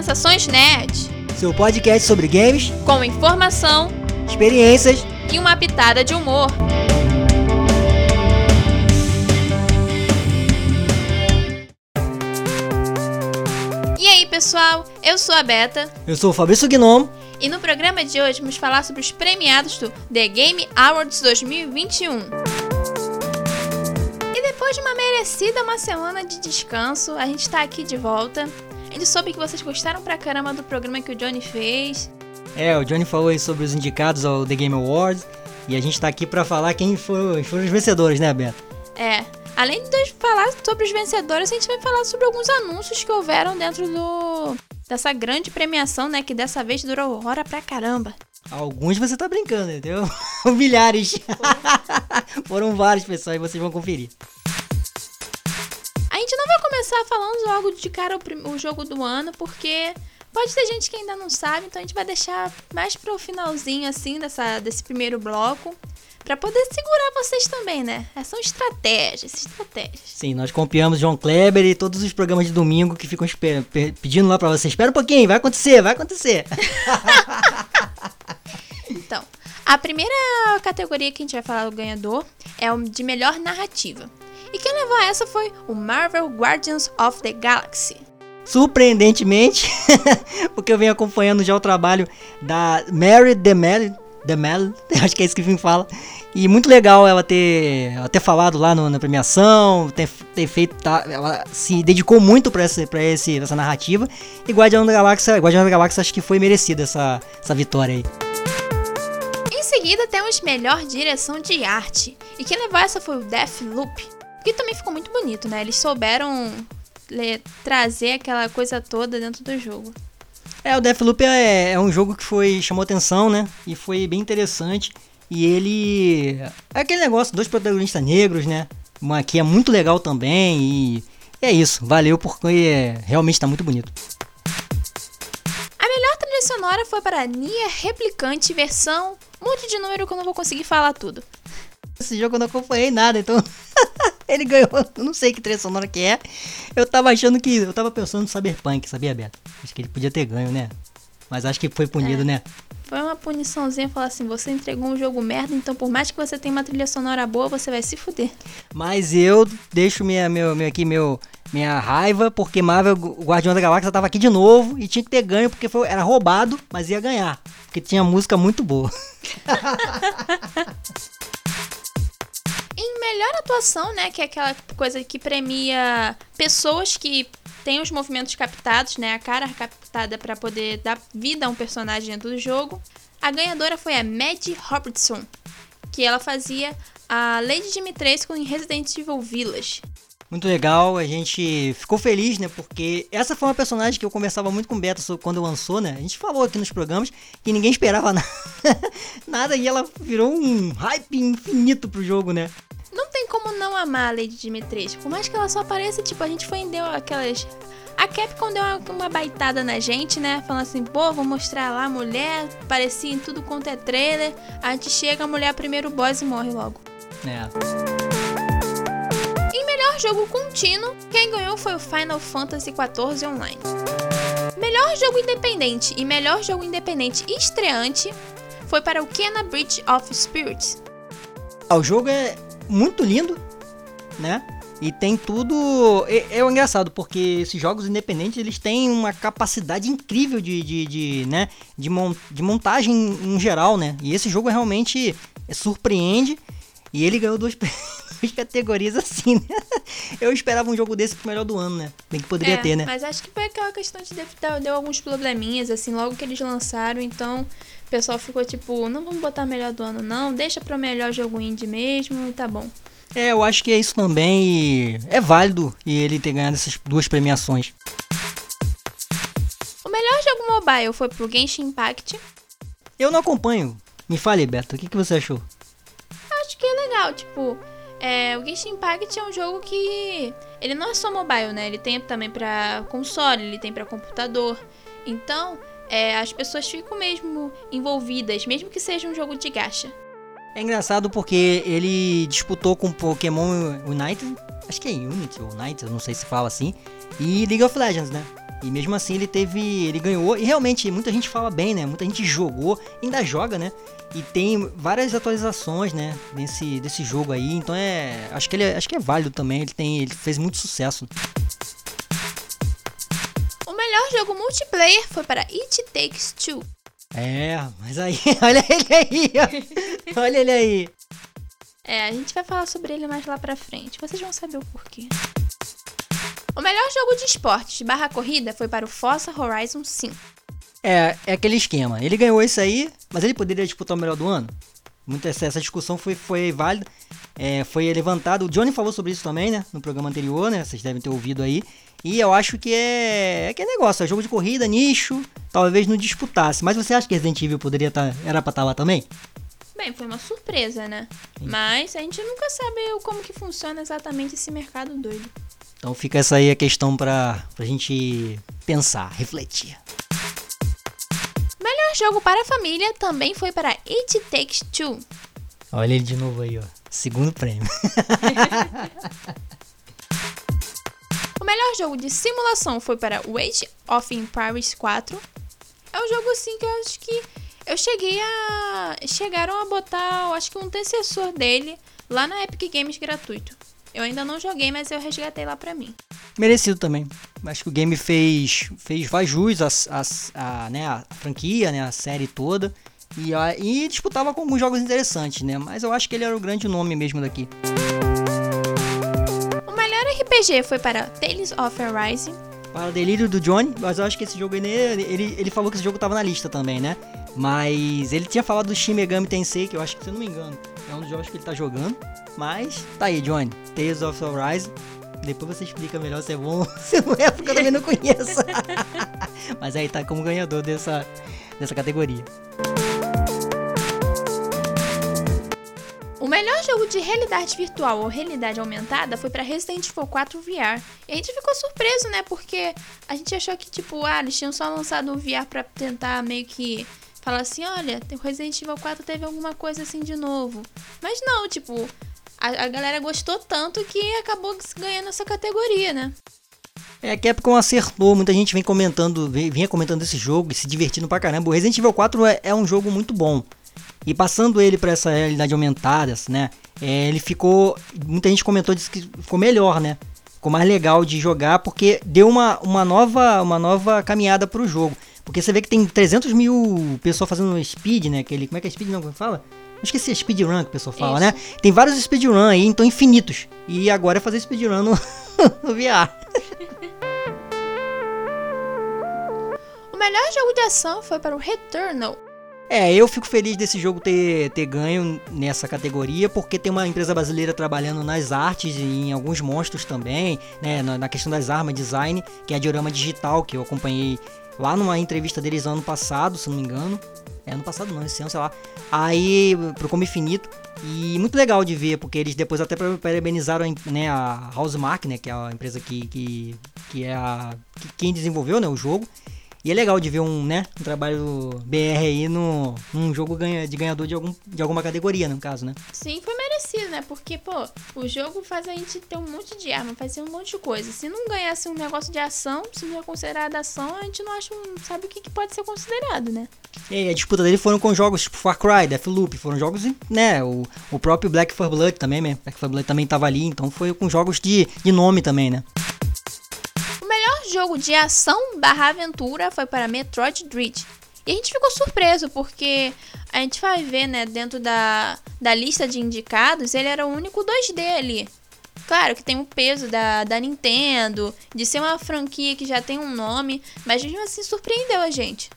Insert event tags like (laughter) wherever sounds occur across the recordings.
Sensações Nerd, seu podcast sobre games, com informação, experiências e uma pitada de humor. E aí, pessoal? Eu sou a Beta. Eu sou o Fabrício Gnome. E no programa de hoje vamos falar sobre os premiados do The Game Awards 2021. E depois de uma merecida uma semana de descanso, a gente tá aqui de volta. Gente soube que vocês gostaram pra caramba do programa que o Johnny fez. É, o Johnny falou aí sobre os indicados ao The Game Awards. E a gente tá aqui pra falar quem foram, foram os vencedores, né, Beto? É. Além de falar sobre os vencedores, a gente vai falar sobre alguns anúncios que houveram dentro do dessa grande premiação, né? Que dessa vez durou hora pra caramba. Alguns você tá brincando, entendeu? (laughs) Milhares. (laughs) Foram vários, pessoal, e vocês vão conferir. Começar falando logo de cara o, o jogo do ano, porque pode ter gente que ainda não sabe, então a gente vai deixar mais pro finalzinho, assim, dessa, desse primeiro bloco. Pra poder segurar vocês também, né? É, são estratégias, estratégias. Sim, nós copiamos João Kleber e todos os programas de domingo que ficam pedindo lá pra você. Espera um pouquinho, vai acontecer, vai acontecer. (laughs) então, a primeira categoria que a gente vai falar do ganhador é o de melhor narrativa. E quem levou a essa foi o Marvel Guardians of the Galaxy. Surpreendentemente, (laughs) porque eu venho acompanhando já o trabalho da Mary DeMelle, DeMelle, (laughs) acho que é isso que o filme fala. E muito legal ela ter, ela ter falado lá no, na premiação, ter, ter feito. Tá, ela se dedicou muito pra, essa, pra esse, essa narrativa. E Guardião da Galáxia, Guardião da Galáxia acho que foi merecida essa, essa vitória aí. Em seguida temos melhor direção de arte. E quem levou essa foi o Deathloop. Que também ficou muito bonito, né? Eles souberam trazer aquela coisa toda dentro do jogo. É, o Deathloop é, é um jogo que foi chamou atenção, né? E foi bem interessante. E ele. É aquele negócio, dois protagonistas negros, né? Uma que é muito legal também. E é isso. Valeu porque realmente está muito bonito. A melhor trilha sonora foi para Nia Replicante versão monte de número que eu não vou conseguir falar tudo. Esse jogo eu não acompanhei nada, então (laughs) ele ganhou. Eu não sei que trilha sonora que é. Eu tava achando que. Eu tava pensando no Cyberpunk, sabia, Beto? Acho que ele podia ter ganho, né? Mas acho que foi punido, é. né? Foi uma puniçãozinha falar assim: você entregou um jogo merda, então por mais que você tenha uma trilha sonora boa, você vai se fuder. Mas eu deixo minha, meu, meu, aqui, meu, minha raiva, porque Marvel, o Guardião da Galáxia tava aqui de novo e tinha que ter ganho, porque foi, era roubado, mas ia ganhar. Porque tinha música muito boa. (laughs) em melhor atuação, né, que é aquela coisa que premia pessoas que tem os movimentos captados, né? A cara captada para poder dar vida a um personagem dentro do jogo. A ganhadora foi a Maddie Robertson, que ela fazia a Lady Dimitrescu em Resident Evil Village. Muito legal, a gente ficou feliz, né? Porque essa foi uma personagem que eu conversava muito com o Beto quando lançou, né? A gente falou aqui nos programas que ninguém esperava (laughs) nada, nada e ela virou um hype infinito pro jogo, né? não tem como não amar a Lady Dimitrescu. Por mais que ela só apareça, tipo, a gente foi deu aquelas. A Capcom deu uma, uma baitada na gente, né? Falando assim, pô, vou mostrar lá a mulher, parecia em tudo quanto é trailer. A gente chega, a mulher primeiro boss e morre logo. É. Melhor jogo contínuo, quem ganhou foi o Final Fantasy XIV Online. Melhor jogo independente e melhor jogo independente estreante foi para o Kena Bridge of Spirits. Ah, o jogo é muito lindo, né? E tem tudo. É, é engraçado, porque esses jogos independentes eles têm uma capacidade incrível de, de, de né? de, mon, de montagem em geral, né? E esse jogo realmente surpreende. E ele ganhou duas, (laughs) duas categorias assim, né? (laughs) Eu esperava um jogo desse pro melhor do ano, né? Bem que poderia é, ter, né? Mas acho que foi aquela questão de deu, deu alguns probleminhas, assim, logo que eles lançaram, então o pessoal ficou tipo, não vamos botar melhor do ano, não, deixa pro melhor jogo indie mesmo e tá bom. É, eu acho que é isso também e é válido e ele ter ganhado essas duas premiações. O melhor jogo mobile foi pro Genshin Impact. Eu não acompanho. Me fale, Beto, o que, que você achou? Acho que é legal, tipo, é, o Genshin Impact é um jogo que ele não é só mobile, né? Ele tem também para console, ele tem para computador. Então, é, as pessoas ficam mesmo envolvidas, mesmo que seja um jogo de gacha. É engraçado porque ele disputou com Pokémon United, acho que é Unity ou United, não sei se fala assim, e League of Legends, né? E mesmo assim ele teve. ele ganhou. E realmente, muita gente fala bem, né? Muita gente jogou, ainda joga, né? E tem várias atualizações, né? Desse, desse jogo aí. Então é. Acho que ele é, acho que é válido também. Ele, tem, ele fez muito sucesso. O melhor jogo multiplayer foi para It Takes Two. É, mas aí, (laughs) olha ele aí, ó. olha ele aí. É, a gente vai falar sobre ele mais lá pra frente. Vocês vão saber o porquê. O melhor jogo de esportes barra corrida foi para o Forza Horizon 5. É, é aquele esquema. Ele ganhou isso aí, mas ele poderia disputar o melhor do ano? Muita, essa discussão foi, foi válida, é, foi levantado. O Johnny falou sobre isso também, né? No programa anterior, né? Vocês devem ter ouvido aí. E eu acho que é, é que é negócio, é jogo de corrida, nicho, talvez não disputasse. Mas você acha que Resident Evil poderia estar, tá, era pra estar tá lá também? Bem, foi uma surpresa, né? Sim. Mas a gente nunca sabe como que funciona exatamente esse mercado doido. Então fica essa aí a questão pra, pra gente pensar, refletir. Melhor jogo para a família também foi para It Takes Two. Olha ele de novo aí, ó. Segundo prêmio. (laughs) o melhor jogo de simulação foi para Age of Empires 4. É um jogo assim que eu acho que eu cheguei a chegaram a botar, acho que um antecessor dele lá na Epic Games gratuito. Eu ainda não joguei, mas eu resgatei lá pra mim. Merecido também. Acho que o game fez, fez faz jus a, a, a, né, a franquia, né, a série toda. E, e disputava com alguns jogos interessantes, né? Mas eu acho que ele era o grande nome mesmo daqui. O RPG foi para Tales of Arise. Para o delírio do Johnny, mas eu acho que esse jogo ele, ele, ele falou que esse jogo tava na lista também, né? Mas ele tinha falado do Shin Megami Tensei, que eu acho que, se eu não me engano, é um dos jogos que ele tá jogando. Mas tá aí, Johnny. Tales of Horizon. Depois você explica melhor se é bom (laughs) se não é, porque eu também não conheço. (laughs) Mas aí tá como ganhador dessa, dessa categoria. Melhor jogo de realidade virtual ou realidade aumentada foi para Resident Evil 4 VR. E a gente ficou surpreso, né? Porque a gente achou que, tipo, ah, eles tinham só lançado um VR pra tentar meio que falar assim: olha, o Resident Evil 4 teve alguma coisa assim de novo. Mas não, tipo, a, a galera gostou tanto que acabou ganhando essa categoria, né? É, a Capcom acertou, muita gente vem comentando, vinha comentando esse jogo e se divertindo pra caramba. O Resident Evil 4 é, é um jogo muito bom. E passando ele para essa realidade aumentada, né? É, ele ficou. Muita gente comentou disse que ficou melhor, né? Ficou mais legal de jogar porque deu uma, uma, nova, uma nova caminhada pro jogo. Porque você vê que tem 300 mil pessoas fazendo speed, né? Aquele, como é que é speed? Não, como fala? esqueci, speedrun que o pessoal fala, Isso. né? Tem vários speedrun aí, então infinitos. E agora é fazer speedrun no, (laughs) no VR. o melhor jogo de ação foi para o Returnal. É, eu fico feliz desse jogo ter, ter ganho nessa categoria, porque tem uma empresa brasileira trabalhando nas artes e em alguns monstros também, né? Na, na questão das armas, design, que é a Diorama Digital, que eu acompanhei lá numa entrevista deles ano passado, se não me engano. É ano passado não, esse ano, sei lá. Aí, pro Como Infinito. E muito legal de ver, porque eles depois até parabenizaram né, a Housemark, né? Que é a empresa que, que, que é a. Que, quem desenvolveu né, o jogo. E é legal de ver um, né, um trabalho BR aí no, num jogo ganha, de ganhador de, algum, de alguma categoria, no caso, né? Sim, foi merecido, né? Porque, pô, o jogo faz a gente ter um monte de arma, faz um monte de coisa. Se não ganhasse um negócio de ação, se não é considerado ação, a gente não acha, sabe o que, que pode ser considerado, né? E a disputa dele foram com jogos tipo Far Cry, Deathloop, foram jogos, né, o, o próprio Black 4 Blood também, né? Black 4 Blood também tava ali, então foi com jogos de, de nome também, né? Jogo de ação barra aventura foi para Metroid Dread. E a gente ficou surpreso, porque a gente vai ver, né, dentro da, da lista de indicados, ele era o único 2D ali. Claro que tem o peso da, da Nintendo, de ser uma franquia que já tem um nome, mas mesmo assim surpreendeu a gente.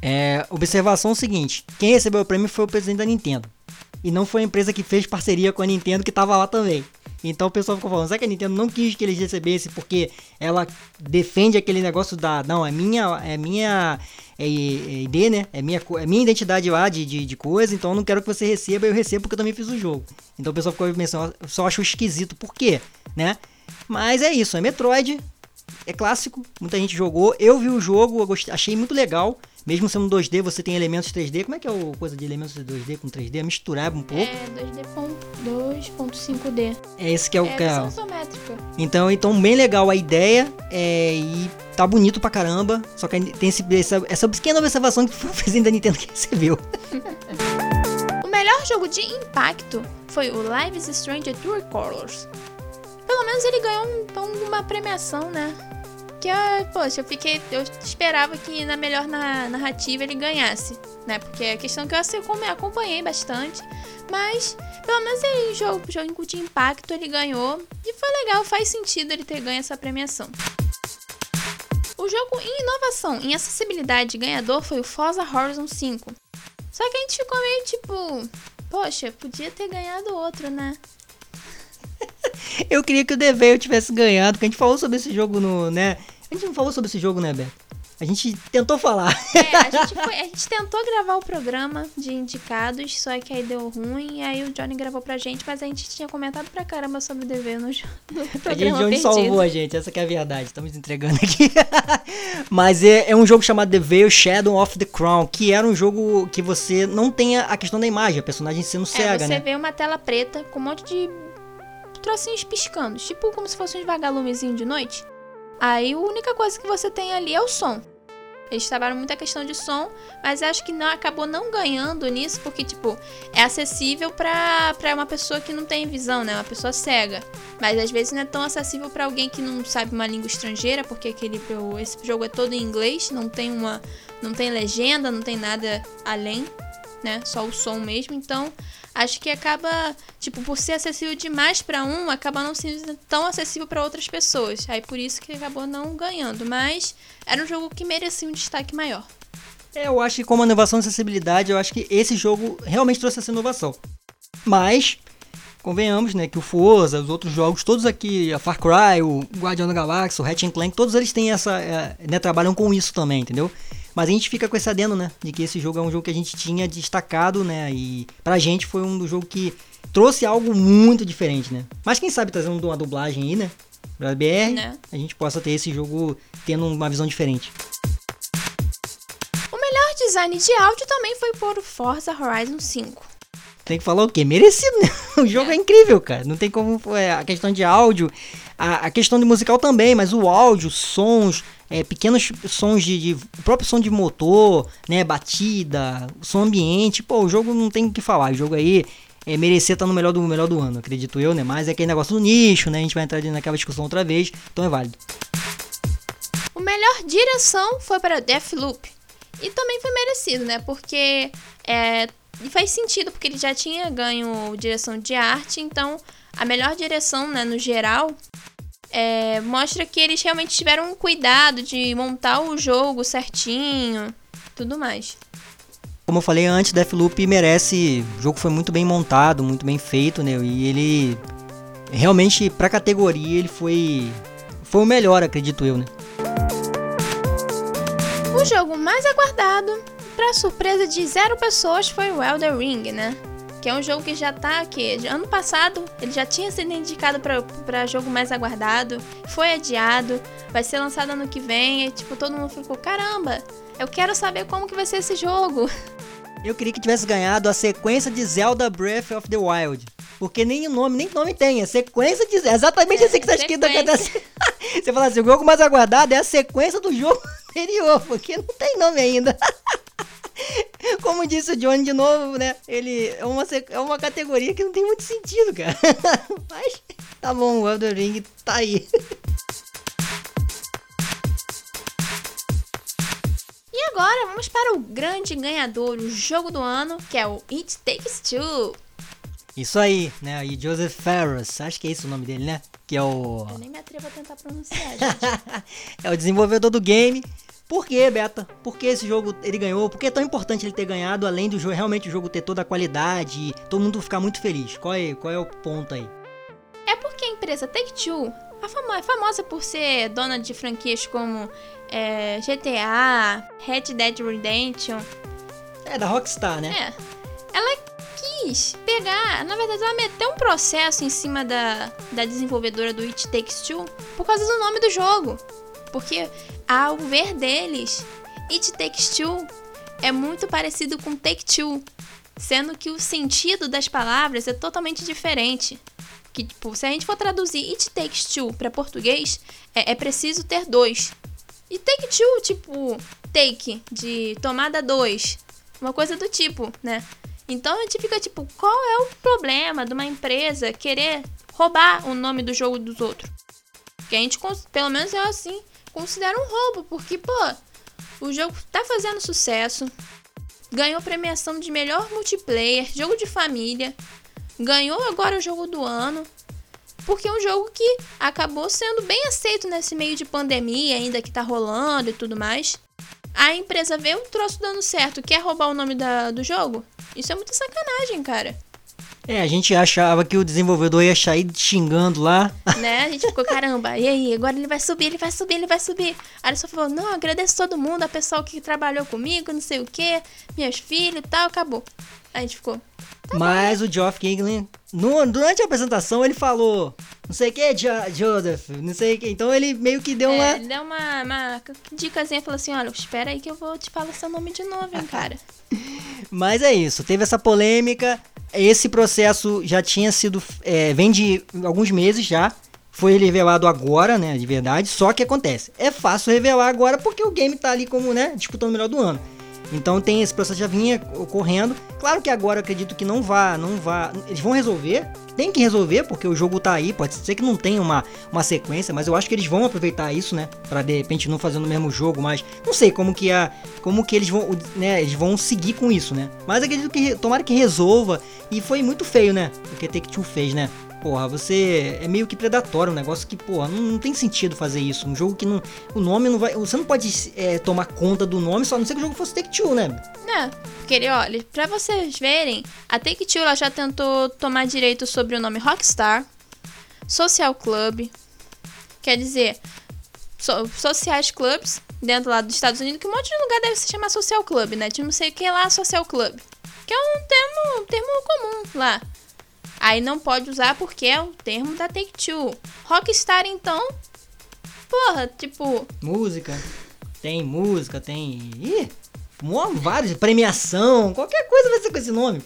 É, observação seguinte: quem recebeu o prêmio foi o presidente da Nintendo. E não foi a empresa que fez parceria com a Nintendo que estava lá também. Então o pessoal ficou falando, será que a Nintendo não quis que eles recebessem porque ela defende aquele negócio da. Não, é minha. É minha. É, é né? É minha, é minha identidade lá de, de, de, coisa, então eu não quero que você receba, eu recebo porque eu também fiz o jogo. Então o pessoal ficou pensando, só acho esquisito, por quê? Né? Mas é isso, é Metroid. É clássico, muita gente jogou. Eu vi o jogo, gostei, achei muito legal. Mesmo sendo 2D, você tem elementos 3D. Como é que é o coisa de elementos de 2D com 3D? É misturar um pouco. É 2.5D. É esse que é o É que é- versão isométrica. Então, então bem legal a ideia é, e tá bonito pra caramba. Só que tem esse, essa, essa pequena observação que o presidente da Nintendo que recebeu. (laughs) O melhor jogo de impacto foi o Live is Strange True Colors. Pelo menos ele ganhou um- então, uma premiação, né? Que, ah, poxa, eu fiquei. Eu esperava que na melhor na- narrativa ele ganhasse, né? Porque é questão que eu como eu acompanhei bastante. Mas, pelo menos ele, jogo, jogo de impacto, ele ganhou. E foi legal, faz sentido ele ter ganho essa premiação. O jogo em inovação, em acessibilidade ganhador foi o Forza Horizon 5. Só que a gente ficou meio tipo, poxa, podia ter ganhado outro, né? (laughs) Eu queria que o Devil tivesse ganhado, porque a gente falou sobre esse jogo no, né? A gente não falou sobre esse jogo, né, Beto? A gente tentou falar. É, a (laughs) gente, foi- a gente tentou gravar o programa de indicados, só que aí deu ruim, e aí o Johnny gravou pra gente, mas a gente tinha comentado pra caramba sobre o dever no, (laughs) no A gente programa onde perdido. salvou a gente, essa que é a verdade. Estamos entregando aqui. Mas é, é um jogo chamado The Veil Shadow of the Crown, que era um jogo que você não tem a a questão da imagem, a personagem sendo É, cega, você né? vê uma tela preta com um monte de trocinhos piscando, tipo como se fosse uns vagalumezinhos de noite. Aí a única coisa que você tem ali é o som. Eles trabalham muito a questão de som, mas acho que não acabou não ganhando nisso, porque, tipo, é acessível pra uma pessoa que não tem visão, né? Uma pessoa cega. Mas às vezes não é tão acessível pra alguém que não sabe uma língua estrangeira, porque aquele, esse jogo é todo em inglês, não tem uma. não tem legenda, não tem nada além né? Só o som mesmo. Então, acho que acaba, tipo, por ser acessível demais pra um, acaba não sendo tão acessível pra outras pessoas. Aí por isso que acabou não ganhando, mas era um jogo que merecia um destaque maior. É, eu acho que como inovação de acessibilidade, eu acho que esse jogo realmente trouxe essa inovação. Mas, convenhamos, né, que o Forza, os outros jogos, todos aqui, a Far Cry, o Guardião da Galáxia, o Ratchet Clank, todos eles têm essa, é, né, trabalham com isso também, entendeu? Mas a gente fica com esse adendo, né, de que esse jogo é um jogo que a gente tinha destacado, né, e pra gente foi um do jogo que trouxe algo muito diferente, né? Mas quem sabe trazendo uma dublagem aí, né, pra BR, Né? a gente possa ter esse jogo tendo uma visão diferente. O melhor design de áudio também foi por Forza Horizon 5. Tem que falar o quê? Merecido, né? (laughs) O jogo é, incrível, cara. Não tem como. é, a questão de áudio, a, a questão de musical também, mas o áudio, sons, é, pequenos sons de, de- O próprio som de motor, né? Batida, som ambiente. Pô, o jogo não tem o que falar. O jogo aí é, merecer estar no melhor do, melhor do ano, acredito eu, né? Mas é aquele negócio do nicho, né? A gente vai entrar naquela discussão outra vez, então é válido. O melhor direção foi para Deathloop. E também foi merecido, né? Porque é, e faz sentido, porque ele já tinha ganho direção de arte, então a melhor direção, né, no geral, é, mostra que eles realmente tiveram um cuidado de montar o jogo certinho, tudo mais. Como eu falei antes, Deathloop merece. O jogo foi muito bem montado, muito bem feito, né? E ele realmente pra categoria ele foi foi o melhor, acredito eu, né? O jogo mais aguardado, pra surpresa de zero pessoas, foi o Elder Ring, né? Que é um jogo que já tá aqui. Ano passado ele já tinha sido indicado pra- pra jogo mais aguardado, foi adiado, vai ser lançado ano que vem. E tipo, todo mundo ficou: caramba, eu quero saber como que vai ser esse jogo. (laughs) Eu queria que tivesse ganhado a sequência de Zelda Breath of the Wild. Porque nem o nome, nem nome tem. É sequência de. É exatamente assim que tá escrito. (laughs) Você fala assim: o jogo mais aguardado é a sequência do jogo (laughs) anterior, porque não tem nome ainda. (laughs) Como disse o Johnny de novo, né? Ele é uma, é uma categoria que não tem muito sentido, cara. (laughs) Mas tá bom, o Elden Ring tá aí. E agora vamos para o grande ganhador, o jogo do ano, que é o It Takes Two. Isso aí, né? E Joseph Ferris, acho que é esse o nome dele, né? Que é o. Eu nem me atrevo a tentar pronunciar, gente. (laughs) é o desenvolvedor do game. Por que, Beta? Por que esse jogo ele ganhou? Por que é tão importante ele ter ganhado, além do jogo, realmente o jogo ter toda a qualidade e todo mundo ficar muito feliz? Qual é, qual é o ponto aí? É porque a empresa Take-Two a famo- é famosa por ser dona de franquias como é, GTA, Red Dead Redemption. É da Rockstar, né? É, ela quis pegar, na verdade ela meteu um processo em cima da, da desenvolvedora do It Takes Two por causa do nome do jogo. Porque, ao ver deles, It Takes Two é muito parecido com Take Two, sendo que o sentido das palavras é totalmente diferente. Que, tipo, se a gente for traduzir It Takes Two para português, é, é preciso ter dois. E Take Two, tipo, take, de tomada dois. Uma coisa do tipo, né? Então a gente fica tipo, qual é o problema de uma empresa querer roubar o nome do jogo dos outros? Que a gente, pelo menos eu assim, considero um roubo, porque, pô, o jogo tá fazendo sucesso, ganhou premiação de melhor multiplayer, jogo de família, ganhou agora o jogo do ano, porque é um jogo que acabou sendo bem aceito nesse meio de pandemia, ainda que tá rolando e tudo mais. A empresa vê um troço dando certo, quer roubar o nome da, do jogo? Isso é muita sacanagem, cara. É, a gente achava que o desenvolvedor ia sair xingando lá. (laughs) Né? A gente ficou, caramba, e aí? Agora ele vai subir, ele vai subir, ele vai subir. Aí ele só falou, não, agradeço todo mundo, a pessoa que trabalhou comigo, não sei o que, meus filhos e tal, acabou. Aí a gente ficou. Tá Mas bom. o Geoff Kingley, no, durante a apresentação, ele falou, não sei o que, jo Joseph, não sei o que. Então ele meio que deu é, uma. Ele deu uma, uma dicasinha, falou assim: olha, espera aí que eu vou te falar seu nome de novo, hein, (laughs) cara. Mas é isso, teve essa polêmica. Esse processo já tinha sido. É, vem de alguns meses já. Foi revelado agora, né? De verdade. Só que acontece. É fácil revelar agora porque o game tá ali como, né? Disputando o melhor do ano. Então tem esse processo já vinha ocorrendo. Claro que agora eu acredito que não vá, não vá. Eles vão resolver. Tem que resolver, porque o jogo tá aí. Pode ser que não tenha uma, uma sequência, mas eu acho que eles vão aproveitar isso, né? Pra de repente não fazer no mesmo jogo, mas não sei como que a. Como que eles vão. Né, eles vão seguir com isso, né? Mas acredito que tomara que resolva. E foi muito feio, né? O que Take Two fez, né? Porra, você é meio que predatório, um negócio que, porra, não, não, tem sentido fazer isso. Um jogo que não. O nome não vai. Você não pode é, tomar conta do nome, só não ser que o jogo fosse Take Two, né? É, porque, olha, pra vocês verem, a Take Two ela já tentou tomar direito sobre o nome Rockstar, Social Club, quer dizer, so, sociais clubs dentro lá dos Estados Unidos, que um monte de lugar deve se chamar Social Club, né? De não sei o que lá, Social Club. Que é um termo, um termo comum lá. Aí não pode usar porque é o termo da Take-Two. Rockstar, então, porra, tipo... Música. Tem música, tem... Ih, vários, premiação, qualquer coisa vai ser com esse nome.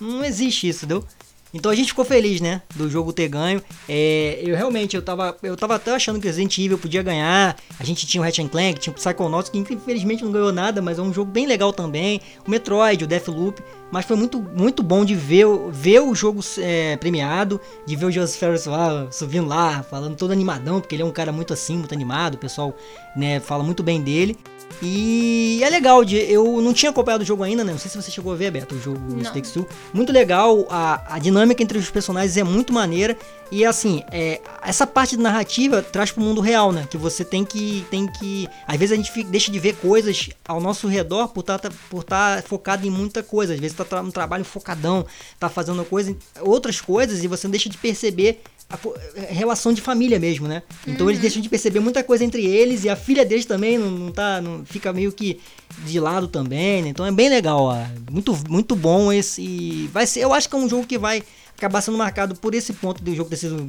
Não existe isso, entendeu? Então a gente ficou feliz, né? Do jogo ter ganho. É, eu realmente, eu tava, eu tava até achando que Resident Evil podia ganhar. A gente tinha o Ratchet Clank, tinha o Psychonauts, que infelizmente não ganhou nada, mas é um jogo bem legal também. O Metroid, o Deathloop. Mas foi muito, muito bom de ver, ver o jogo é, premiado, de ver o Joseph Ferris lá, subindo lá, falando todo animadão, porque ele é um cara muito assim, muito animado, o pessoal né, fala muito bem dele. E é legal, de, eu não tinha acompanhado o jogo ainda, né? Não sei se você chegou a ver, Beto, o jogo Takes Two. Muito legal, a, a dinâmica entre os personagens é muito maneira. E assim, é, essa parte de narrativa traz pro mundo real, né? Que você tem que. tem que Às vezes a gente fica, deixa de ver coisas ao nosso redor por estar tá, por tá focado em muita coisa. Às vezes tá um trabalho focadão, tá fazendo coisa, outras coisas, e você deixa de perceber a é, relação de família mesmo, né? Então uhum. eles deixam de perceber muita coisa entre eles e a filha deles também não, não tá, não fica meio que de lado também, né? Então é bem legal, ó. muito muito bom esse, vai ser, eu acho que é um jogo que vai acabar sendo marcado por esse ponto do jogo ter sido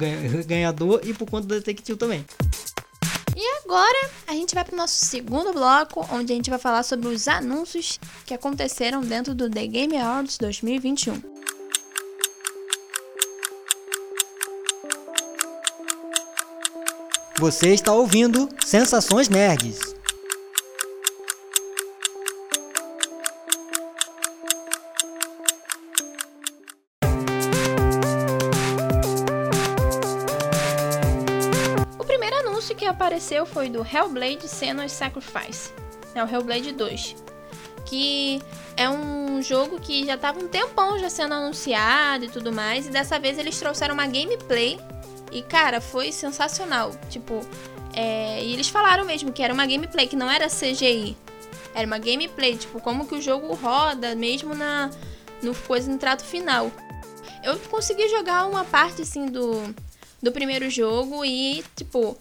ganhador e por conta Take Two também. E agora a gente vai para o nosso segundo bloco, onde a gente vai falar sobre os anúncios que aconteceram dentro do The Game Awards 2021. Você está ouvindo Sensações Nerds. Que apareceu foi do Hellblade Senua's Sacrifice, é o Hellblade 2, que é um jogo que já estava um tempão já sendo anunciado e tudo mais, e dessa vez eles trouxeram uma gameplay e, cara, foi sensacional. Tipo, é... e eles falaram mesmo que era uma gameplay, que não era CGI. Era uma gameplay, tipo, como que o jogo roda, mesmo na no coisa no trato final. Eu consegui jogar uma parte assim do do primeiro jogo e, tipo,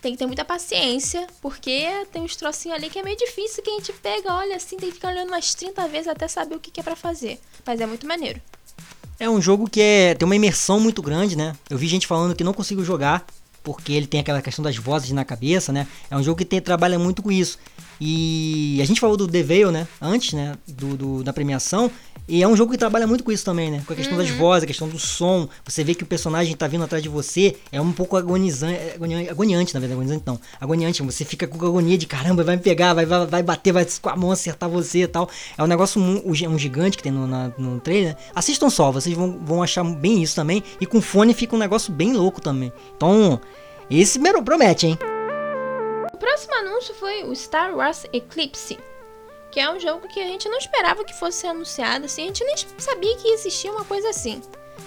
tem que ter muita paciência, porque tem uns trocinhos ali que é meio difícil que a gente pega, olha assim, tem que ficar olhando umas 30 vezes até saber o que, que é para fazer. Mas é muito maneiro. É um jogo que é, tem uma imersão muito grande, né? Eu vi gente falando que não conseguiu jogar porque ele tem aquela questão das vozes na cabeça, né? É um jogo que tem, trabalha muito com isso. E a gente falou do The Veil, né? Antes, né? Do, do, da premiação. E é um jogo que trabalha muito com isso também, né? Com a questão uhum. das vozes, a questão do som. Você vê que o personagem tá vindo atrás de você. É um pouco agonizante. Agoniante, agoniante na verdade. Agoniante não. Agoniante. Você fica com agonia de caramba, vai me pegar, vai, vai, vai bater, vai com a mão acertar você e tal. É um negócio, um, um gigante que tem no, na, no trailer. Assistam só, vocês vão, vão achar bem isso também. E com fone fica um negócio bem louco também. Então, esse promete, hein? O próximo anúncio foi o Star Wars Eclipse, que é um jogo que a gente não esperava que fosse anunciado, assim, a gente nem sabia que existia uma coisa assim.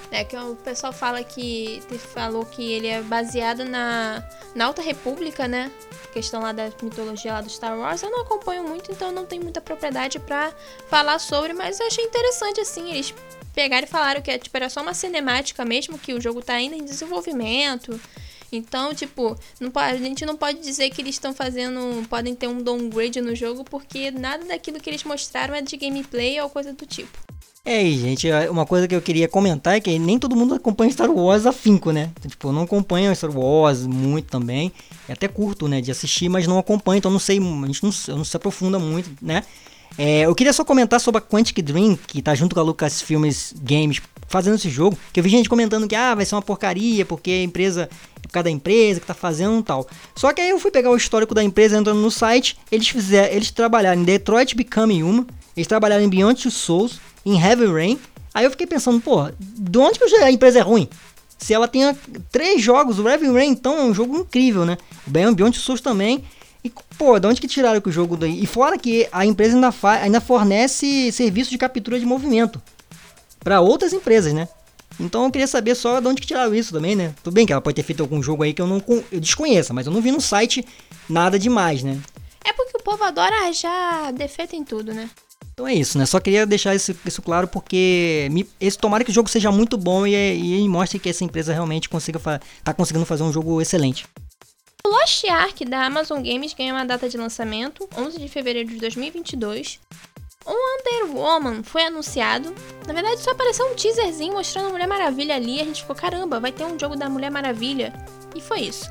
É que o pessoal fala que falou que ele é baseado na, na Alta República, né? Questão lá da mitologia lá do Star Wars. Eu não acompanho muito, então não tenho muita propriedade para falar sobre, mas eu achei interessante assim, eles pegaram e falaram que é, tipo, era só uma cinemática mesmo, que o jogo tá ainda em desenvolvimento então, tipo, não pode, a gente não pode dizer que eles estão fazendo. podem ter um downgrade no jogo, porque nada daquilo que eles mostraram é de gameplay ou coisa do tipo. É, e gente, uma coisa que eu queria comentar é que nem todo mundo acompanha Star Wars afinco, né? Tipo, eu não acompanho Star Wars muito também. É até curto, né, de assistir, mas não acompanho, então não sei, a gente não, não se aprofunda muito, né? É, eu queria só comentar sobre a Quantic Dream, que tá junto com a Lucasfilmes Games fazendo esse jogo, que eu vi gente comentando que ah, vai ser uma porcaria, porque a empresa por causa da empresa que tá fazendo e tal. Só que aí eu fui pegar o histórico da empresa entrando no site, eles fizeram, eles trabalharam em Detroit Become Human, eles trabalharam em Beyond Two Souls, em Heavy Rain. Aí eu fiquei pensando, pô, de onde que a empresa é ruim? Se ela tem três jogos, o Heavy Rain então é um jogo incrível, né? O Beyond Souls também. E, pô, de onde que tiraram que o jogo daí? E fora que a empresa ainda, ainda fornece serviço de captura de movimento para outras empresas, né? Então eu queria saber só de onde que tiraram isso também, né? Tudo bem que ela pode ter feito algum jogo aí que eu não eu desconheça, mas eu não vi no site nada demais, né? É porque o povo adora achar defeito em tudo, né? Então é isso, né? Só queria deixar isso, isso claro porque me, esse, tomara que o jogo seja muito bom e, e mostre que essa empresa realmente consiga tá conseguindo fazer um jogo excelente. Lost Ark da Amazon Games ganha uma data de lançamento, 11 de fevereiro de 2022. O Wonder Woman foi anunciado. Na verdade, só apareceu um teaserzinho mostrando a Mulher Maravilha ali. A gente ficou, caramba, vai ter um jogo da Mulher Maravilha. E foi isso.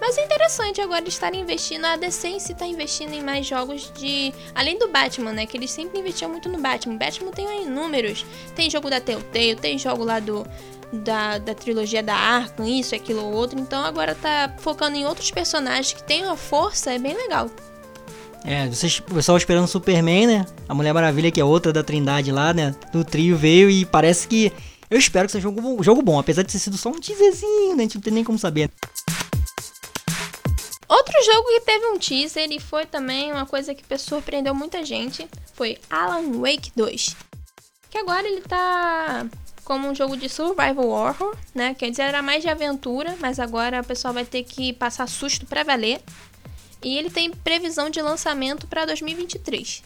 Mas é interessante agora estar investindo. A DC em si tá investindo em mais jogos de. Além do Batman, né? Que eles sempre investiam muito no Batman. Batman tem inúmeros. Tem jogo da Telltale, tem jogo lá do. Da, da trilogia da Arkham, isso, aquilo ou outro. Então agora tá focando em outros personagens que têm uma força, é bem legal. É, vocês, o pessoal esperando Superman, né? A Mulher Maravilha, que é outra da Trindade lá, né? Do trio veio e parece que. Eu espero que seja um jogo, jogo bom, apesar de ter sido só um teaserzinho, né? A gente não tem nem como saber. Outro jogo que teve um teaser e foi também uma coisa que surpreendeu muita gente foi Alan Wake 2. Que agora ele tá como um jogo de survival horror, né? Quer dizer, era mais de aventura, mas agora o pessoal vai ter que passar susto pra valer. E ele tem previsão de lançamento para 2023.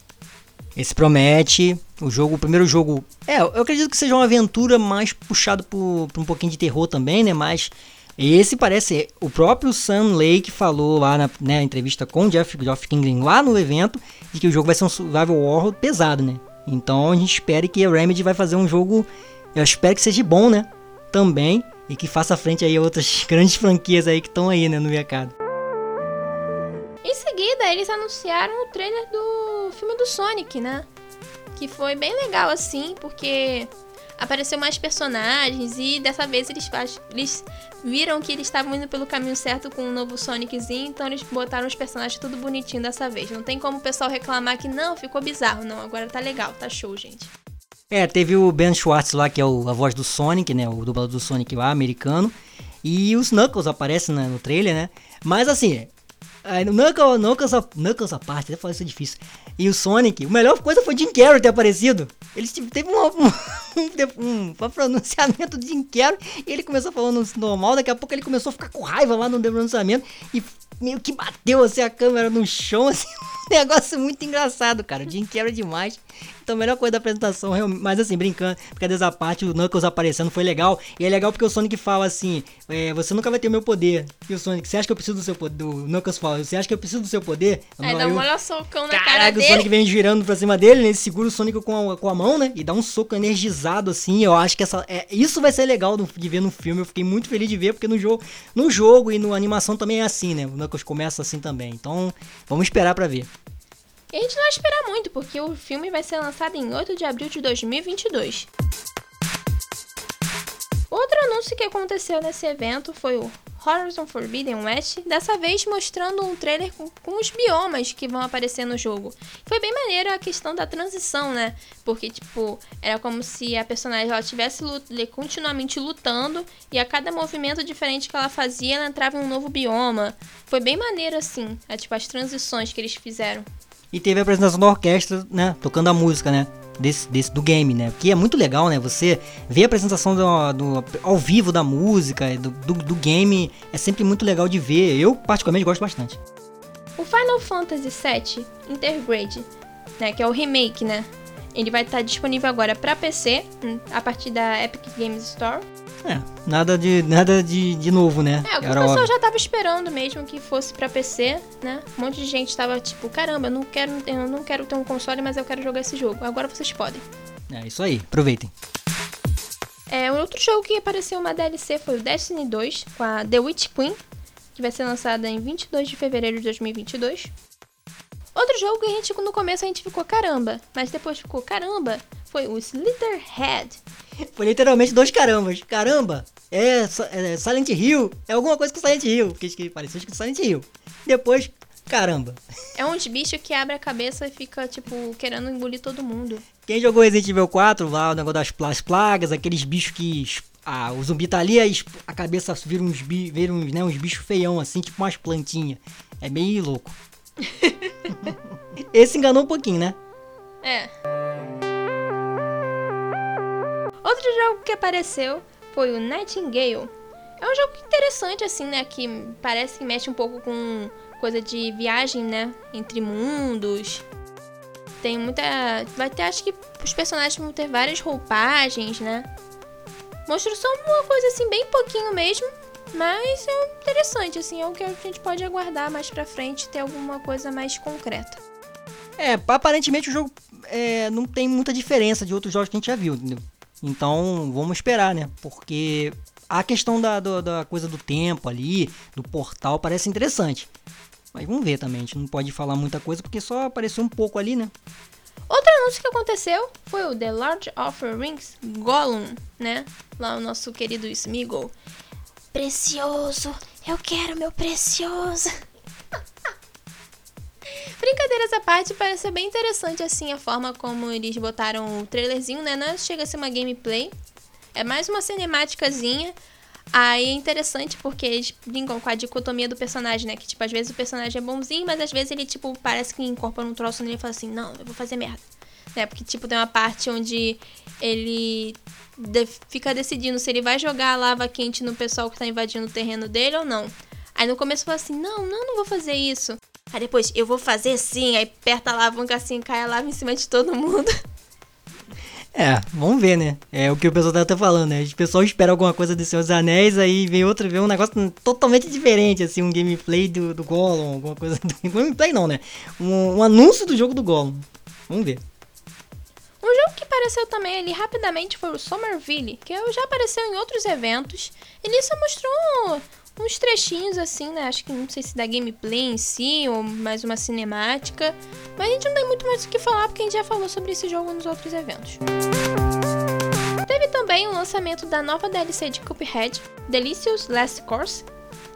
Esse promete. O jogo, o primeiro jogo. É, eu acredito que seja uma aventura mais puxado por, por um pouquinho de terror também, né? Mas esse parece. O próprio Sam Lake falou lá na né, entrevista com o Jeff, Geoff Kingling lá no evento de que o jogo vai ser um survival horror pesado, né? Então a gente espera que a Remedy vai fazer um jogo. Eu espero que seja bom, né? Também. E que faça frente aí a outras (laughs) grandes franquias aí que estão aí, né, no mercado. Em seguida, eles anunciaram o trailer do filme do Sonic, né? Que foi bem legal assim, porque apareceu mais personagens e dessa vez eles, eles viram que eles estavam indo pelo caminho certo com o novo Soniczinho, então eles botaram os personagens tudo bonitinho dessa vez. Não tem como o pessoal reclamar que não, ficou bizarro. Não, agora tá legal, tá show, gente. É, teve o Ben Schwartz lá, que é o, a voz do Sonic, né? O dublador do Sonic lá, americano. E os Knuckles aparecem né, no trailer, né? Mas assim, Aí, Knuckles, Knuckles, a, Knuckles a parte, até falar isso é difícil. E o Sonic, a melhor coisa foi Jim Carrey ter aparecido. Ele teve um, (laughs) um, um, um pronunciamento de Jim Carrey e ele começou falando normal, daqui a pouco ele começou a ficar com raiva lá no pronunciamento e meio que bateu assim a câmera no chão, (laughs) assim. negócio muito engraçado, cara. O Jim quebra demais. Então, a melhor coisa da apresentação, mas assim, brincando, brincadeiras à parte, o Knuckles aparecendo foi legal. E é legal porque o Sonic fala assim: é, Você nunca vai ter o meu poder. E o Sonic, você acha que eu preciso do seu poder? O Knuckles fala: Você acha que eu preciso do seu poder? Aí dá um olha socão na Caraca, cara dele. o Sonic vem girando pra cima dele, né? Ele segura o Sonic com a, com a mão, né? E dá um soco energizado assim. Eu acho que essa, é, isso vai ser legal de ver no filme. Eu fiquei muito feliz de ver, porque no jogo, no jogo e na animação também é assim, né? O Knuckles começa assim também. Então, vamos esperar pra ver. E a gente não vai esperar muito, porque o filme vai ser lançado em 8 de abril de 2022. Outro anúncio que aconteceu nesse evento foi o Horizon Forbidden West, dessa vez mostrando um trailer com, com, os biomas que vão aparecer no jogo. Foi bem maneiro a questão da transição, né? Porque, tipo, era como se a personagem ela estivesse continuamente lutando e a cada movimento diferente que ela fazia, ela entrava em um novo bioma. Foi bem maneiro, assim, é, tipo, as transições que eles fizeram. E teve a apresentação da orquestra, né? Tocando a música, né? Desse, desse, do game, né? Que é muito legal, né? Você ver a apresentação do, do ao vivo da música, do, do, do, game, é sempre muito legal de ver. Eu, particularmente, gosto bastante. O Final Fantasy VII Intergrade, né? Que é o remake, né? Ele vai estar disponível agora para PC, hum, a partir da Epic Games Store. É, nada de nada de, de novo, né? É, o pessoal já tava esperando mesmo que fosse para PC, né? Um monte de gente tava tipo, caramba, eu não quero, eu não quero ter um console, mas eu quero jogar esse jogo. Agora vocês podem. É isso aí, aproveitem. É, um outro jogo que apareceu uma DLC foi o Destiny 2 com a The Witch Queen, que vai ser lançada em 22 de fevereiro de 2022. Outro jogo que a gente no começo a gente ficou caramba, mas depois ficou caramba, foi o Slitherhead. Foi literalmente dois carambas. Caramba, é, é Silent Hill, é alguma coisa com Silent Hill, que parecia com Silent Hill. Depois, caramba. É uns bichos que abre a cabeça e fica, tipo, querendo engolir todo mundo. Quem jogou Resident Evil 4, lá o negócio das plagas, aqueles bichos que. Ah, o zumbi tá ali, a cabeça vira uns, vira uns, né, uns bichos feião, assim, tipo umas plantinhas. É meio louco. (laughs) Esse enganou um pouquinho, né? É. Outro jogo que apareceu foi o Nightingale. É um jogo interessante, assim, né? Que parece que mexe um pouco com coisa de viagem, né? Entre mundos. Tem muita. Vai ter, acho que os personagens vão ter várias roupagens, né? Mostrou só uma coisa assim, bem pouquinho mesmo. Mas é interessante, assim, é o que a gente pode aguardar mais pra frente ter alguma coisa mais concreta. É, aparentemente o jogo é, não tem muita diferença de outros jogos que a gente já viu, entendeu? Então vamos esperar, né? Porque a questão da, da, da, coisa do tempo ali, do portal, parece interessante. Mas vamos ver também, a gente não pode falar muita coisa porque só apareceu um pouco ali, né? Outro anúncio que aconteceu foi o The Lord of the Rings Gollum, né? Lá o nosso querido Smeagol. Precioso, eu quero meu precioso. (laughs) Brincadeiras à parte, parece bem interessante assim a forma como eles botaram o trailerzinho, né? Não chega a ser uma gameplay. É mais uma cinemáticazinha. Aí é interessante porque eles brincam com a dicotomia do personagem, né? Que, tipo, às vezes o personagem é bonzinho, mas às vezes ele, tipo, parece que incorpora um troço nele e fala assim, não, eu vou fazer merda. Né? Porque, tipo, tem uma parte onde ele de fica decidindo se ele vai jogar a lava quente no pessoal que tá invadindo o terreno dele ou não. Aí no começo fala assim, não, não, não vou fazer isso. Aí depois, eu vou fazer sim. Aí aperta a alavanca assim, cai a lava em cima de todo mundo. (laughs) É, vamos ver, né? É o que o pessoal tá até falando, né? O pessoal espera alguma coisa de Seus Anéis, aí vem outro, vem um negócio totalmente diferente, assim, um gameplay do, do Gollum, alguma coisa. Do... (laughs) Gameplay não, né? Um, um anúncio do jogo do Gollum. Vamos ver. Um jogo que apareceu também ali rapidamente foi o Somerville, que já apareceu em outros eventos. Ele só mostrou uns trechinhos assim, né? Acho que não sei se da gameplay em si ou mais uma cinemática. Mas a gente não tem muito mais o que falar porque a gente já falou sobre esse jogo nos outros eventos. Teve também o lançamento da nova DLC de Cuphead, Delicious Last Course.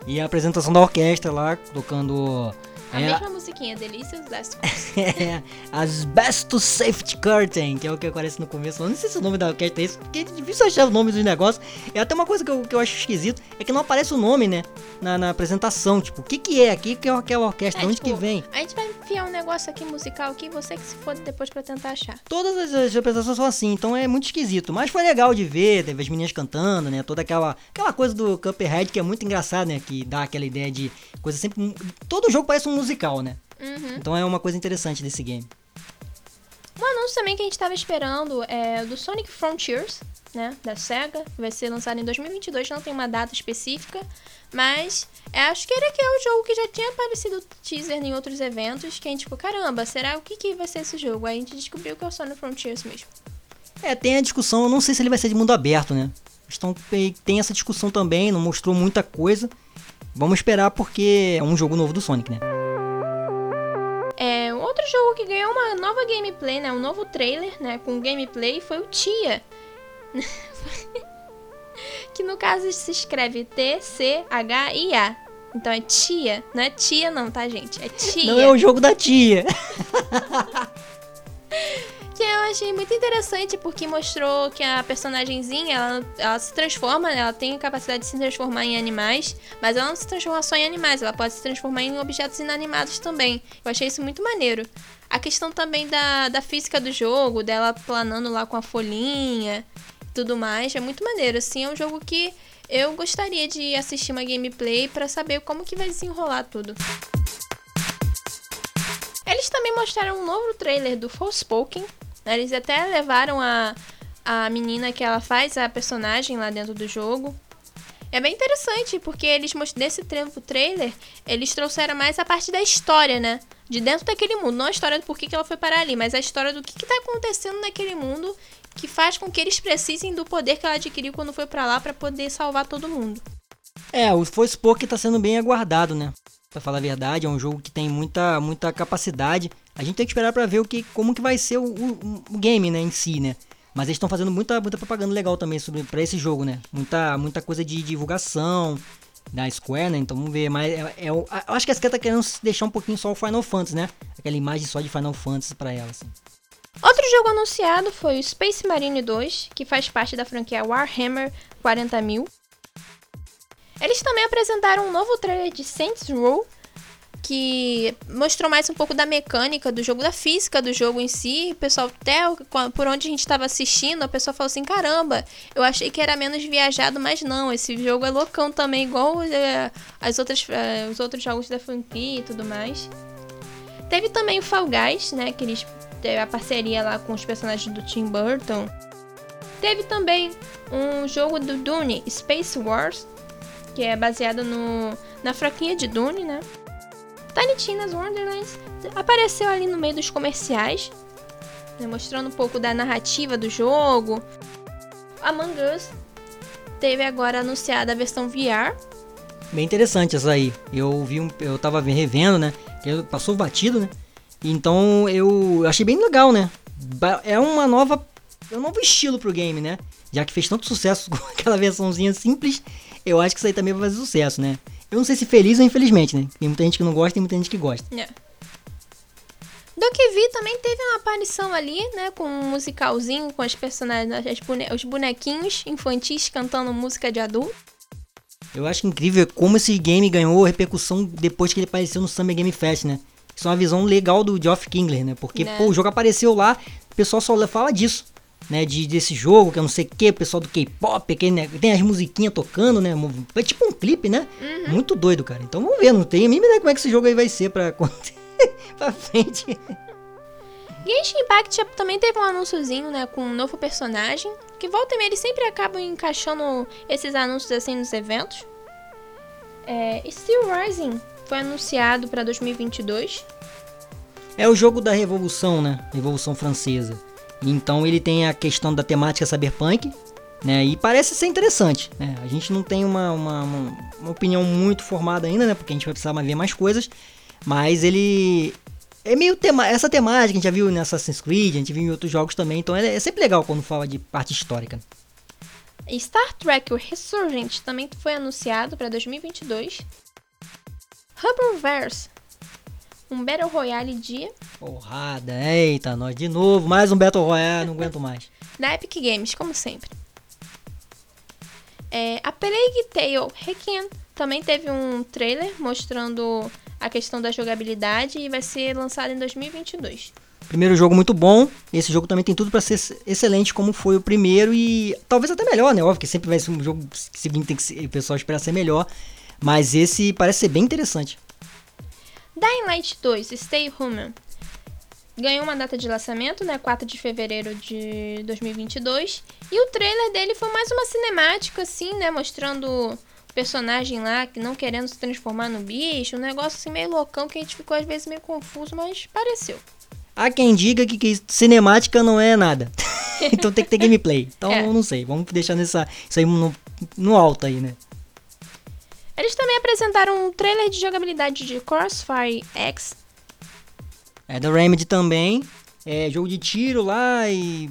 E a apresentação da orquestra lá, tocando a é, mesma musiquinha, Delicious Last (laughs) É, Asbestos Safety Curtain, que é o que aparece no começo. Eu não sei se o nome da orquestra é esse, porque é difícil achar o nome dos negócios. E até uma coisa que eu, que eu acho esquisito é que não aparece o nome, né? Na, na apresentação. Tipo, o que que é aqui? que é aquela orquestra? É, onde tipo, que vem? A gente vai enfiar um negócio aqui musical aqui, você que se for depois pra tentar achar. Todas as, as apresentações são assim, então é muito esquisito. Mas foi legal de ver, teve as meninas cantando, né? Toda aquela, aquela coisa do Cuphead que é muito engraçado, né? Que dá aquela ideia de coisa sempre... Todo jogo parece um musical, né? Uhum. Então é uma coisa interessante desse game. Um anúncio também que a gente estava esperando é do Sonic Frontiers, né, da SEGA. Vai ser lançado em 2022, não tem uma data específica. Mas é, acho que era que é o jogo que já tinha aparecido teaser em outros eventos. Que a gente ficou, caramba, será o que, que vai ser esse jogo? Aí a gente descobriu que é o Sonic Frontiers mesmo. É, tem a discussão, eu não sei se ele vai ser de mundo aberto, né? Então tem essa discussão também, não mostrou muita coisa. Vamos esperar porque é um jogo novo do Sonic, né? É, outro jogo que ganhou uma nova gameplay, né? Um novo trailer, né? Com gameplay foi o Tia. (laughs) que no caso se escreve T-C-H-I-A. Então é tia, não é tia não, tá, gente? É tia. Não é o jogo da tia. (laughs) que eu achei muito interessante porque mostrou que a personagemzinha, ela, ela se transforma, ela tem a capacidade de se transformar em animais, mas ela não se transforma só em animais, ela pode se transformar em objetos inanimados também. Eu achei isso muito maneiro. A questão também da, da física do jogo, dela planando lá com a folhinha tudo mais, é muito maneiro. Assim, é um jogo que eu gostaria de assistir uma gameplay para saber como que vai desenrolar tudo. Eles também mostraram um novo trailer do Forspoken. Eles até levaram a, a menina que ela faz a personagem lá dentro do jogo. É bem interessante, porque eles nesse trailer, eles trouxeram mais a parte da história, né? De dentro daquele mundo. Não a história do porquê que ela foi parar ali, mas a história do que, que tá acontecendo naquele mundo que faz com que eles precisem do poder que ela adquiriu quando foi para lá para poder salvar todo mundo. É, o Forspoken tá sendo bem aguardado, né? Pra falar a verdade, é um jogo que tem muita, muita capacidade. A gente tem que esperar para ver o que, como que vai ser o, o, o game, né, em si, né? Mas eles estão fazendo muita, muita propaganda legal também sobre para esse jogo, né? Muita, muita coisa de divulgação da Square, né? Então vamos ver. Mas é, é, eu acho que a Square tá querendo deixar um pouquinho só o Final Fantasy, né? Aquela imagem só de Final Fantasy para ela, assim. Outro jogo anunciado foi o Space Marine 2, que faz parte da franquia Warhammer 40.000. Eles também apresentaram um novo trailer de Saints Row, que mostrou mais um pouco da mecânica do jogo, da física do jogo em si. O pessoal, até por onde a gente estava assistindo, a pessoa falou assim: caramba, eu achei que era menos viajado, mas não, esse jogo é loucão também, igual é, as outras, é, os outros jogos da franquia e tudo mais. Teve também o Fall Guys, né, que eles teve a parceria lá com os personagens do Tim Burton. Teve também um jogo do Dune, Space Wars, que é baseado no, na fraquinha de Dune, né? Tiny Tina's Wonderlands apareceu ali no meio dos comerciais, né, mostrando um pouco da narrativa do jogo. Among Us teve agora anunciada a versão VR. Bem interessante essa aí. Eu vi um, eu tava revendo, né? Passou batido, né? Então eu achei bem legal, né? É uma nova. É um novo estilo pro game, né? Já que fez tanto sucesso (laughs) com aquela versãozinha simples, eu acho que isso aí também vai fazer sucesso, né? Eu não sei se feliz ou infelizmente, né? Tem muita gente que não gosta e muita gente que gosta. É. Do que vi também teve uma aparição ali, né? Com um musicalzinho, com as personagens, os bonequinhos infantis cantando música de adulto. Eu acho incrível como esse game ganhou repercussão depois que ele apareceu no Summer Game Fest, né? Isso é uma visão legal do Geoff Kingler, né? Porque, né? pô, o jogo apareceu lá, o pessoal só fala disso. Né, de, desse jogo, que eu não sei o que, o pessoal do K-pop, que né, tem as musiquinhas tocando, né? É tipo um clipe, né? Uhum. Muito doido, cara. Então vamos ver, não tem a mínima ideia como é que esse jogo aí vai ser pra, (laughs) pra frente. Genshin Impact também teve um anúnciozinho, né, com um novo personagem, que volta e meia eles sempre acabam encaixando esses anúncios assim nos eventos. É, Steel Rising foi anunciado para 2022. É o jogo da Revolução, né? Revolução Francesa. Então ele tem a questão da temática cyberpunk, né? E parece ser interessante, né? A gente não tem uma, uma, uma, opinião muito formada ainda, né? Porque a gente vai precisar ver mais coisas. Mas ele é meio tema essa temática a gente já viu em Assassin's Creed, a gente viu em outros jogos também. Então é, é sempre legal quando fala de parte histórica. Star Trek: O Ressurgente também foi anunciado para 2022. Hubbleverse. Um Battle Royale de. Porrada, eita, nós de novo, mais um Battle Royale, não aguento mais. (laughs) da Epic Games, como sempre. É, a Plague Tale Requiem também teve um trailer mostrando a questão da jogabilidade e vai ser lançado em 2022. Primeiro jogo muito bom. Esse jogo também tem tudo para ser excelente como foi o primeiro e talvez até melhor, né? Óbvio que sempre vai ser um jogo seguinte tem que ser, o pessoal espera ser melhor. Mas esse parece ser bem interessante. Dying Light 2, Stay Human. Ganhou uma data de lançamento, né? 4 de fevereiro de 2022. E o trailer dele foi mais uma cinemática, assim, né? Mostrando o personagem lá que não querendo se transformar no bicho. Um negócio assim meio loucão que a gente ficou às vezes meio confuso, mas pareceu. Há quem diga que, que cinemática não é nada. (laughs) então tem que ter gameplay. Então é. não sei. Vamos deixar nessa, isso aí no, no alto aí, né? Eles também apresentaram um trailer de jogabilidade de Crossfire X. É da Remedy também. É jogo de tiro lá e.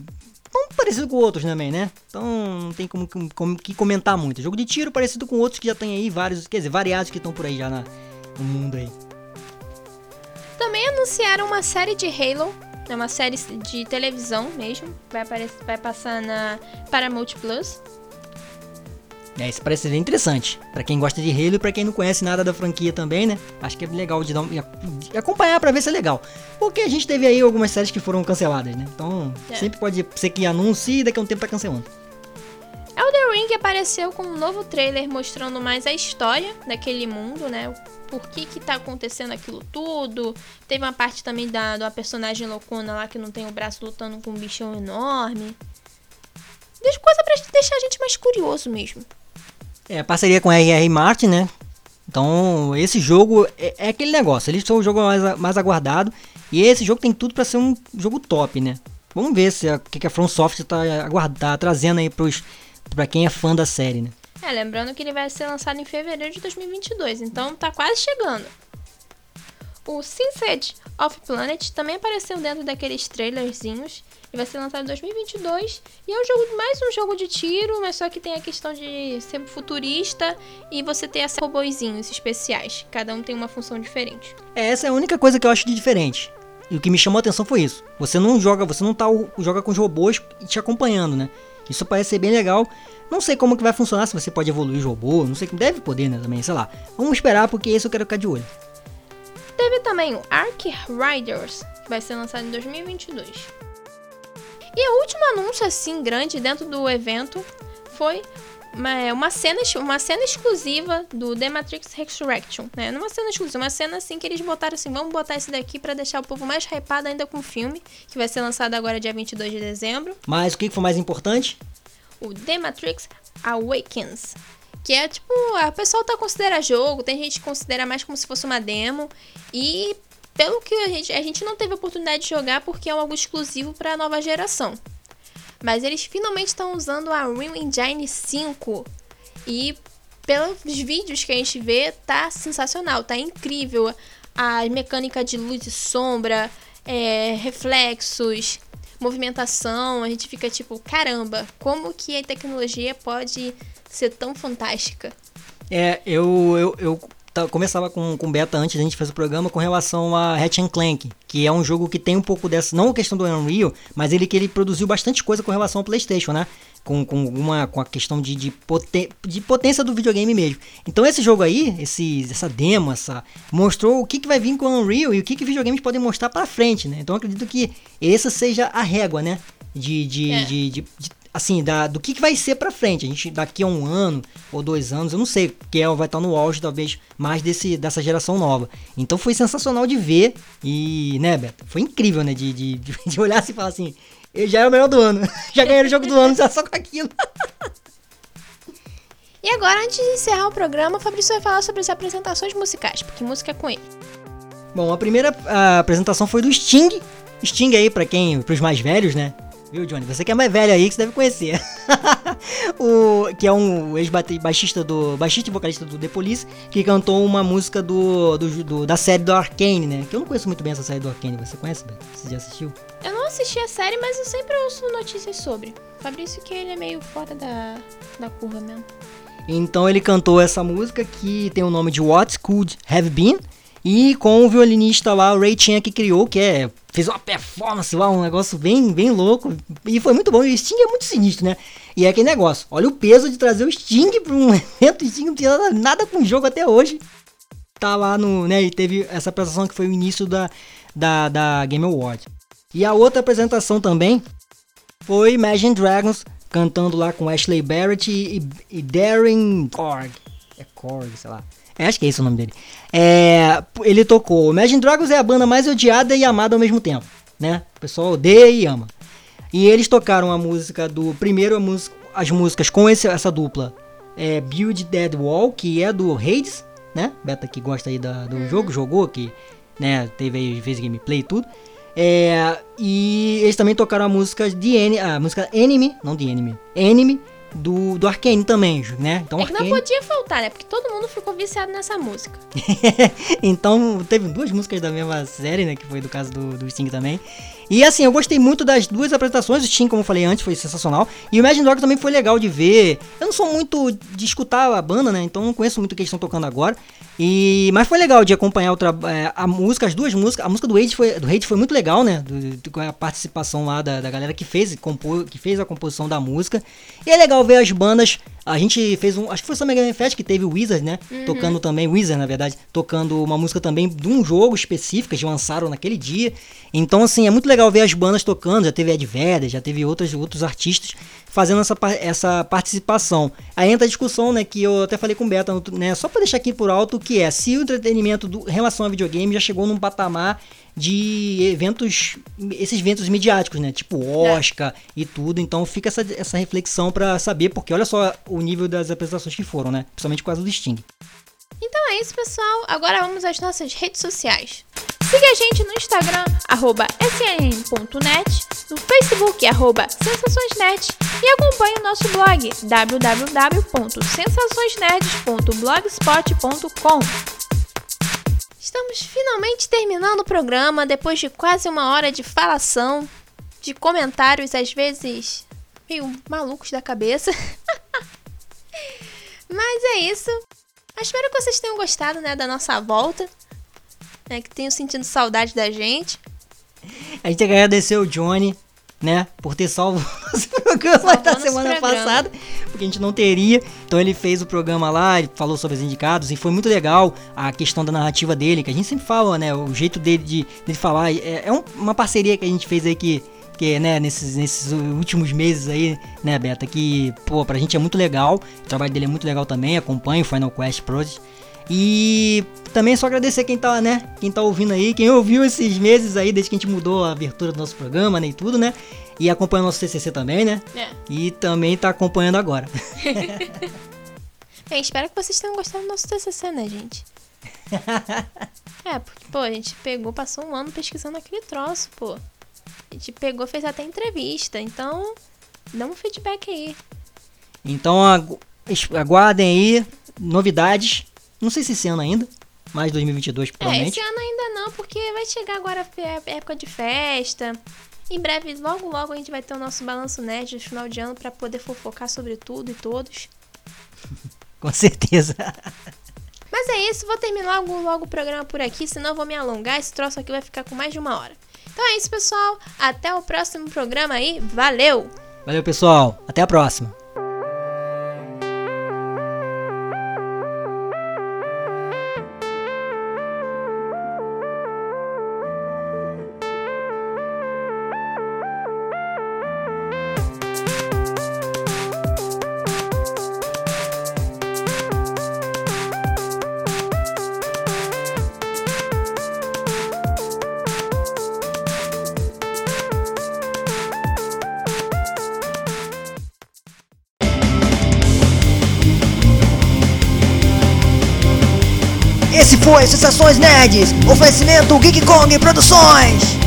Um parecido com outros também, né? Então não tem como, como, que comentar muito. Jogo de tiro parecido com outros que já tem aí, vários, quer dizer, variados que estão por aí já na, no mundo aí. Também anunciaram uma série de Halo. É uma série de televisão mesmo. Vai, aparecer, vai passar na Paramount Plus. É, isso parece ser interessante. para quem gosta de Halo e pra quem não conhece nada da franquia também, né? Acho que é legal de, um, de acompanhar para ver se é legal. Porque a gente teve aí algumas séries que foram canceladas, né? Então, é. sempre pode ser que anuncie e daqui a um tempo tá cancelando. Elder Ring apareceu com um novo trailer mostrando mais a história daquele mundo, né? Por que que tá acontecendo aquilo tudo. Teve uma parte também da, da personagem loucona lá que não tem o braço lutando com um bichão enorme. Deixa coisa pra deixar a gente mais curioso mesmo. É, parceria com a R.R. Martin, né? Então, esse jogo é, é, aquele negócio. Eles são o jogo mais, mais aguardado. E esse jogo tem tudo para ser um jogo top, né? Vamos ver se o que, que a From Software tá, tá trazendo aí pros, pra quem é fã da série, né? É, lembrando que ele vai ser lançado em fevereiro de 2022, então tá quase chegando. O Sunset of Planet também apareceu dentro daqueles trailerzinhos vai ser lançado em 2022. E é um jogo, mais um jogo de tiro, mas só que tem a questão de ser futurista e você ter esses robôzinhos especiais. Cada um tem uma função diferente. É, essa é a única coisa que eu acho de diferente. E o que me chamou a atenção foi isso. Você não joga, você não tá joga com os robôs te acompanhando, né? Isso parece ser bem legal. Não sei como que vai funcionar, se você pode evoluir o robô, não sei, deve poder, né, também, sei lá. Vamos esperar porque esse eu quero ficar de olho. Teve também o Ark Riders, que vai ser lançado em 2022. E o último anúncio assim grande dentro do evento foi uma, é, uma, cena, uma cena exclusiva do The Matrix Resurrection, né? Numa cena exclusiva, uma cena assim que eles botaram assim, vamos botar esse daqui para deixar o povo mais hypado ainda com o filme, que vai ser lançado agora dia 22 de dezembro. Mas o que foi mais importante? O The Matrix Awakens. Que é tipo, o pessoal tá considera jogo, tem gente que considera mais como se fosse uma demo. E pelo que a gente, a gente não teve oportunidade de jogar porque é algo exclusivo para a nova geração. Mas eles finalmente estão usando a Unreal Engine 5 e pelos vídeos que a gente vê, tá sensacional, tá incrível. A mecânica de luz e sombra, é, reflexos, movimentação, a gente fica tipo, caramba, como que a tecnologia pode ser tão fantástica? É, eu, eu, eu começava com, com beta antes da gente fazer o programa com relação a Ratchet Clank, que é um jogo que tem um pouco dessa, não a questão do Unreal, mas ele que ele produziu bastante coisa com relação ao PlayStation, né? Com, com, uma, com a questão de, de, poten, de potência do videogame mesmo. Então esse jogo aí, esse, essa demo, essa, mostrou o que, que vai vir com o Unreal e o que, que videogames podem mostrar para frente, né? Então acredito que essa seja a régua, né? De, de, é. de, de, de, assim, da, do que, que vai ser pra frente. A gente, daqui a um ano ou dois anos, eu não sei, que é, vai estar no auge, talvez, mais desse, dessa geração nova. Então foi sensacional de ver e, né, Beto? Foi incrível, né? De, de, (laughs) de olhar assim e falar assim, ele já é o melhor do ano. (laughs) já ganhei o jogo do ano só com aquilo. (laughs) e agora, antes de encerrar o programa, o Fabrício vai falar sobre as apresentações musicais, porque música é com ele. Bom, a primeira a apresentação foi do Sting. Sting aí, para quem, pros mais velhos, né? Viu, Johnny? Você que é mais velho aí, que você deve conhecer. (laughs) o, que é um ex-baixista do. baixista e vocalista do The Police, que cantou uma música do, do, do, da série do Arcane, né? Que eu não conheço muito bem essa série do Arcane. Você conhece, Você já assistiu? Eu não assisti a série, mas eu sempre ouço notícias sobre. Fabrício que ele é meio fora da, da curva mesmo. Então ele cantou essa música que tem o nome de What Could Have Been e com o violinista lá, o Ray Chan, que criou, que é, fez uma performance lá, um negócio bem, bem louco. E foi muito bom. E o Sting é muito sinistro, né? E é aquele negócio. Olha o peso de trazer o Sting para um (laughs) evento. O Sting não tinha nada, nada com o jogo até hoje. Tá lá no. né? E teve essa apresentação que foi o início da, da, da Game Award. E a outra apresentação também foi Imagine Dragons cantando lá com Ashley Barrett e, e Darren Korg. É Korg, sei lá. É, acho que é esse o nome dele. É, ele tocou Imagine Dragons é a banda mais odiada e amada ao mesmo tempo, né? O pessoal odeia e ama. E eles tocaram a música do primeiro música, as músicas com esse, essa dupla. É Build Dead Wall, que é do Hades, né? Beta que gosta aí da, do jogo, jogou, que né, teve aí, fez gameplay e tudo. É, e eles também tocaram a música de a música Enemy, não de Enemy, Enemy do, do Arkane também, né? Então, é que Arcane... não podia faltar, né? Porque todo mundo ficou viciado nessa música. (laughs) então, teve duas músicas da mesma série, né? Que foi do caso do, do Sting também. E assim, eu gostei muito das duas apresentações. O Steam, como eu falei antes, foi sensacional. E o Imagine Dragons também foi legal de ver. Eu não sou muito de escutar a banda, né? Então não conheço muito o que eles estão tocando agora. E mas foi legal de acompanhar o é, a música, as duas músicas. A música do Hate foi, do Hate foi muito legal, né? Do, do, a participação lá da, da galera que fez, compô, que fez a composição da música. E é legal ver as bandas a gente fez um. Acho que foi o Summer Game Fest que teve o Wizard, né? Uhum. Tocando também, Wizard, na verdade, tocando uma música também de um jogo específico que eles lançaram naquele dia. Então, assim, é muito legal ver as bandas tocando. Já teve Ed Vedder, já teve outros, outros artistas fazendo essa, essa participação. Aí entra a discussão, né? Que eu até falei com o Beta, né? Só para deixar aqui por alto, que é se o entretenimento do, em relação a videogame já chegou num patamar de eventos, esses eventos midiáticos, né? Tipo Oscar é. e tudo. Então fica essa, essa reflexão para saber, porque olha só o nível das apresentações que foram, né? Principalmente por causa do Sting. Então é isso, pessoal. Agora vamos às nossas redes sociais. Siga a gente no Instagram, arroba snn.net, no Facebook, arroba sensaçõesnet e acompanhe o nosso blog, www.sensaçõesnerds.blogspot.com. Estamos finalmente terminando o programa depois de quase uma hora de falação, de comentários às vezes meio malucos da cabeça. (laughs) Mas é isso. Espero que vocês tenham gostado, né, da nossa volta, né, que tenham sentido saudade da gente. A gente agradeceu o Johnny né? Por ter salvo o (laughs) nosso programa da semana programa. passada, porque a gente não teria. Então ele fez o programa lá, ele falou sobre os indicados e foi muito legal a questão da narrativa dele, que a gente sempre fala, né? O jeito dele de, de falar. É, é um, uma parceria que a gente fez aí que. Que, né, nesses, nesses últimos meses aí, né, Beta, que, pô, pra gente é muito legal, o trabalho dele é muito legal também, acompanha o Final Quest Project, e também só agradecer quem tá, né? Quem tá ouvindo aí, quem ouviu esses meses aí, desde que a gente mudou a abertura do nosso programa, né? E tudo, né? E acompanha o nosso CCC também, né? É. E também tá acompanhando agora. (laughs) Bem, espero que vocês tenham gostado do nosso TCC, né, gente? (laughs) é, porque, pô, a gente pegou, passou um ano pesquisando aquele troço, pô. A gente pegou, fez até entrevista, então dá um feedback aí. Então aguardem aí novidades não sei se esse ano ainda, mais 2022 provavelmente. É, esse ano ainda não, porque vai chegar agora a época de festa. Em breve, logo logo a gente vai ter o nosso balanço nerd no final de ano para poder fofocar sobre tudo e todos. (laughs) Com certeza. (laughs) Mas é isso, vou terminar logo, logo o programa por aqui, senão eu vou me alongar. Esse troço aqui vai ficar com mais de uma hora. Então é isso, pessoal. Até o próximo programa aí. Valeu! Valeu, pessoal. Até a próxima. Sensações Nerds, oferecimento Geek Kong Produções.